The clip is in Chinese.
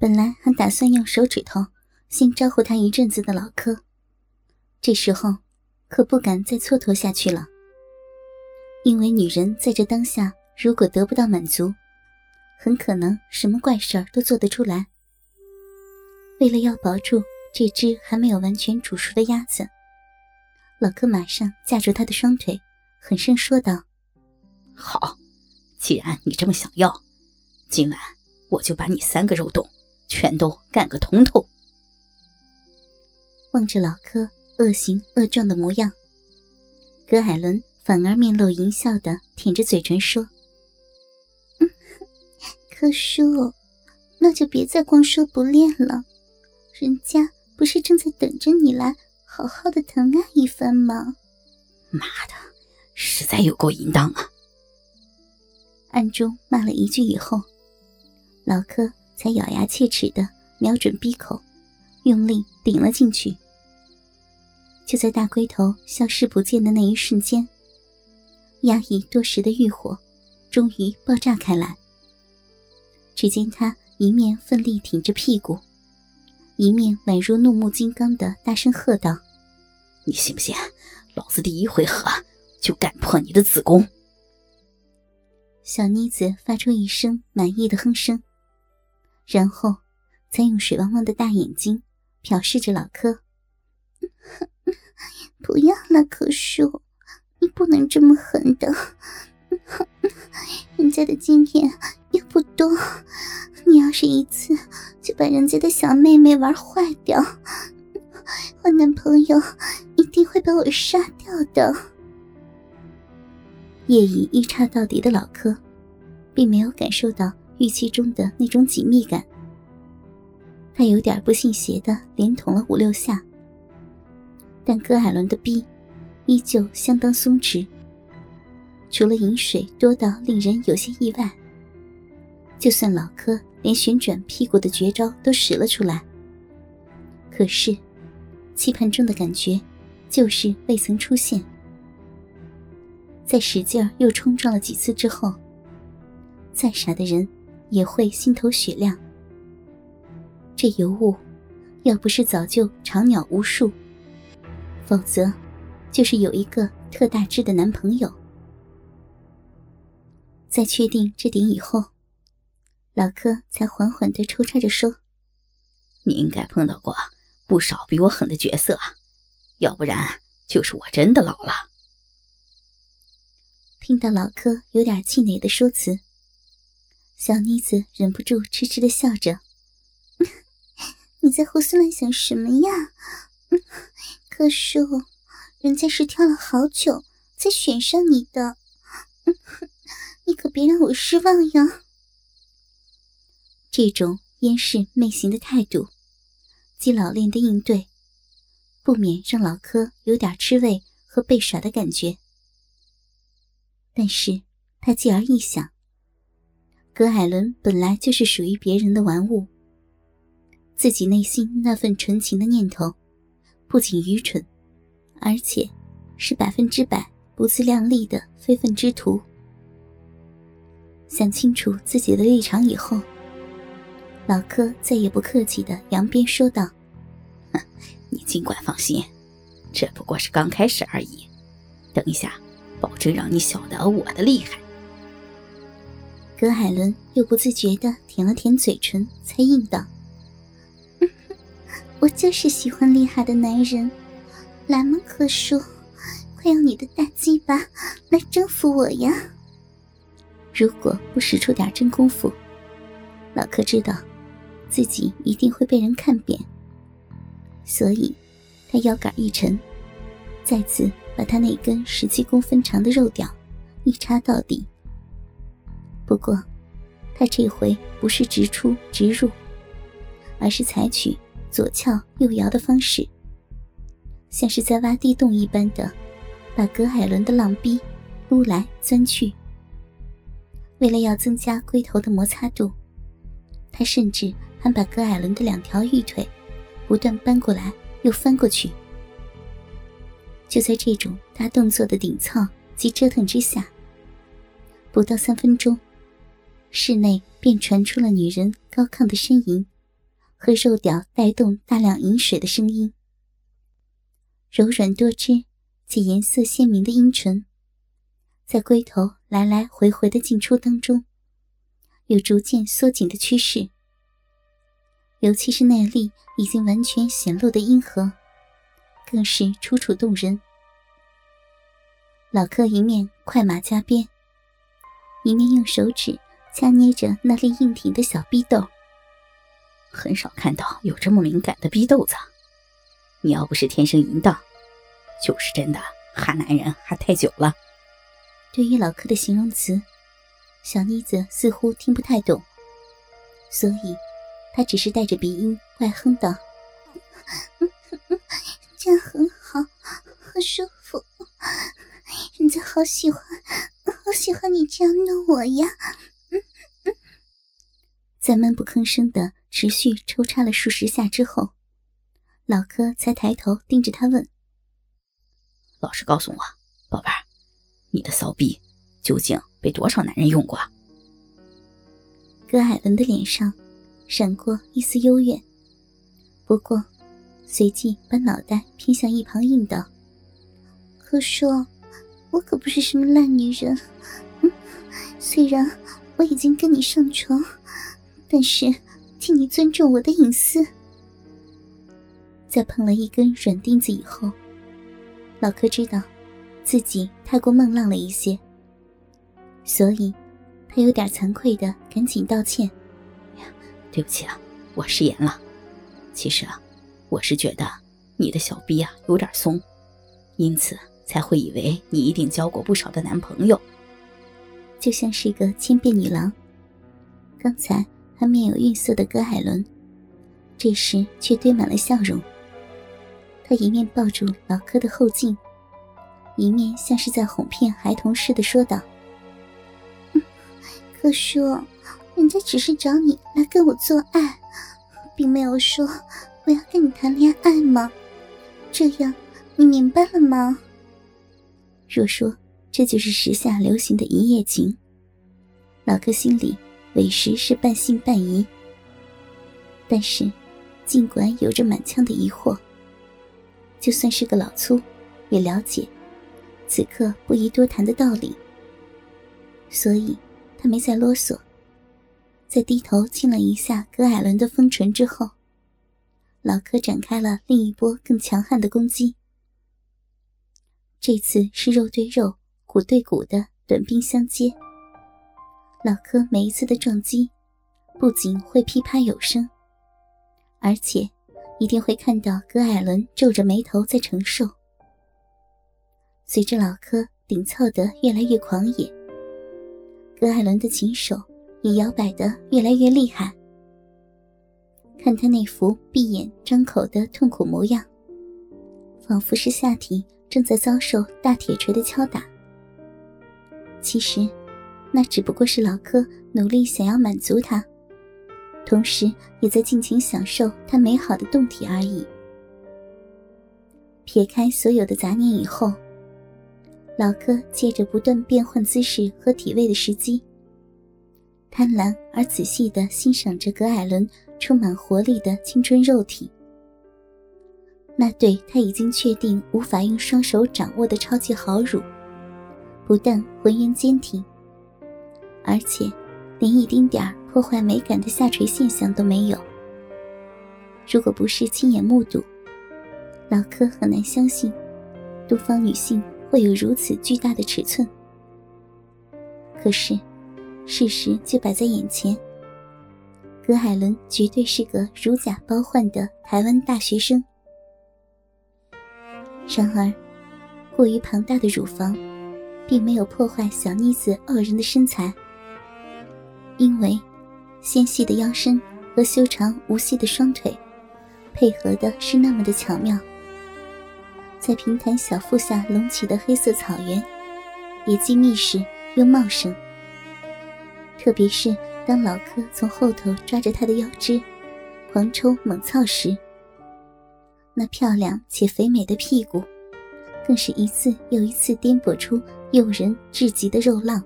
本来还打算用手指头先招呼他一阵子的老柯，这时候可不敢再蹉跎下去了。因为女人在这当下，如果得不到满足，很可能什么怪事儿都做得出来。为了要保住这只还没有完全煮熟的鸭子，老柯马上架住他的双腿，狠声说道：“好，既然你这么想要，今晚我就把你三个肉洞全都干个通透。”望着老柯恶形恶状的模样，葛海伦。反而面露淫笑的舔着嘴唇说：“嗯柯叔，那就别再光说不练了，人家不是正在等着你来好好的疼爱一番吗？”妈的，实在有够淫荡啊！暗中骂了一句以后，老柯才咬牙切齿的瞄准鼻口，用力顶了进去。就在大龟头消失不见的那一瞬间。压抑多时的欲火，终于爆炸开来。只见他一面奋力挺着屁股，一面宛如怒目金刚的大声喝道：“你信不信，老子第一回合就干破你的子宫？”小妮子发出一声满意的哼声，然后再用水汪汪的大眼睛瞟视着老柯：“ 不要了，柯叔。”你不能这么狠的，人家的经验又不多，你要是一次就把人家的小妹妹玩坏掉，我男朋友一定会把我杀掉的。夜已一插到底的老柯，并没有感受到预期中的那种紧密感，他有点不信邪的连捅了五六下，但戈海伦的逼。依旧相当松弛，除了饮水多到令人有些意外，就算老柯连旋转屁股的绝招都使了出来，可是期盼中的感觉就是未曾出现。在使劲又冲撞了几次之后，再傻的人也会心头雪亮。这尤物，要不是早就长鸟无数，否则。就是有一个特大只的男朋友。在确定这点以后，老柯才缓缓的抽插着说：“你应该碰到过不少比我狠的角色，要不然就是我真的老了。”听到老柯有点气馁的说辞，小妮子忍不住痴痴的笑着：“你在胡思乱想什么呀，柯叔？”人家是挑了好久才选上你的，你可别让我失望呀！这种烟视媚行的态度，既老练的应对，不免让老柯有点吃味和被耍的感觉。但是他继而一想，葛海伦本来就是属于别人的玩物，自己内心那份纯情的念头，不仅愚蠢。而且，是百分之百不自量力的非分之徒。想清楚自己的立场以后，老柯再也不客气的扬鞭说道：“哼，你尽管放心，这不过是刚开始而已。等一下，保证让你晓得我的厉害。”葛海伦又不自觉的舔了舔嘴唇，才应道：“ 我就是喜欢厉害的男人。”来吗，柯叔？快用你的大鸡巴来征服我呀！如果不使出点真功夫，老柯知道自己一定会被人看扁，所以他腰杆一沉，再次把他那根十七公分长的肉屌一插到底。不过，他这回不是直出直入，而是采取左翘右摇的方式。像是在挖地洞一般的，把葛海伦的浪逼撸来钻去。为了要增加龟头的摩擦度，他甚至还把葛海伦的两条玉腿不断搬过来又翻过去。就在这种大动作的顶操及折腾之下，不到三分钟，室内便传出了女人高亢的呻吟和肉屌带动大量饮水的声音。柔软多汁且颜色鲜明的阴唇，在龟头来来回回的进出当中，有逐渐缩紧的趋势。尤其是那粒已经完全显露的阴核，更是楚楚动人。老柯一面快马加鞭，一面用手指掐捏着那粒硬挺的小逼豆。很少看到有这么敏感的逼豆子，你要不是天生淫荡，就是真的哈男人哈太久了。对于老柯的形容词，小妮子似乎听不太懂，所以她只是带着鼻音怪哼道：“这样很好，很舒服，人家好喜欢，好喜欢你这样弄我呀！”在闷不吭声的。持续抽插了数十下之后，老柯才抬头盯着他问：“老实告诉我，宝贝儿，你的骚逼究竟被多少男人用过？”葛海伦的脸上闪过一丝幽怨，不过随即把脑袋偏向一旁，应道：“可说，我可不是什么烂女人。嗯虽然我已经跟你上床，但是……”请你尊重我的隐私。在碰了一根软钉子以后，老柯知道自己太过梦浪了一些，所以他有点惭愧的赶紧道歉：“对不起啊，我失言了。其实啊，我是觉得你的小逼啊有点松，因此才会以为你一定交过不少的男朋友，就像是一个千变女郎。刚才。”他面有愠色的葛海伦，这时却堆满了笑容。他一面抱住老柯的后颈，一面像是在哄骗孩童似的说道：“柯叔，人家只是找你来跟我做爱，并没有说我要跟你谈恋爱吗？这样你明白了吗？”若说这就是时下流行的一夜情，老柯心里。委实是半信半疑，但是，尽管有着满腔的疑惑，就算是个老粗，也了解此刻不宜多谈的道理，所以他没再啰嗦，在低头亲了一下葛艾伦的丰唇之后，老柯展开了另一波更强悍的攻击。这次是肉对肉、骨对骨的短兵相接。老柯每一次的撞击，不仅会噼啪有声，而且一定会看到葛艾伦皱着眉头在承受。随着老柯顶操得越来越狂野，葛艾伦的琴手也摇摆得越来越厉害。看他那副闭眼张口的痛苦模样，仿佛是下体正在遭受大铁锤的敲打。其实。那只不过是老柯努力想要满足他，同时也在尽情享受他美好的动体而已。撇开所有的杂念以后，老柯借着不断变换姿势和体位的时机，贪婪而仔细地欣赏着葛艾伦充满活力的青春肉体。那对他已经确定无法用双手掌握的超级好乳，不但浑圆坚挺。而且，连一丁点儿破坏美感的下垂现象都没有。如果不是亲眼目睹，老柯很难相信，东方女性会有如此巨大的尺寸。可是，事实就摆在眼前，葛海伦绝对是个如假包换的台湾大学生。然而，过于庞大的乳房，并没有破坏小妮子傲人的身材。因为纤细的腰身和修长无隙的双腿，配合的是那么的巧妙。在平坦小腹下隆起的黑色草原，也既密实又茂盛。特别是当老柯从后头抓着她的腰肢，狂抽猛操时，那漂亮且肥美的屁股，更是一次又一次颠簸出诱人至极的肉浪。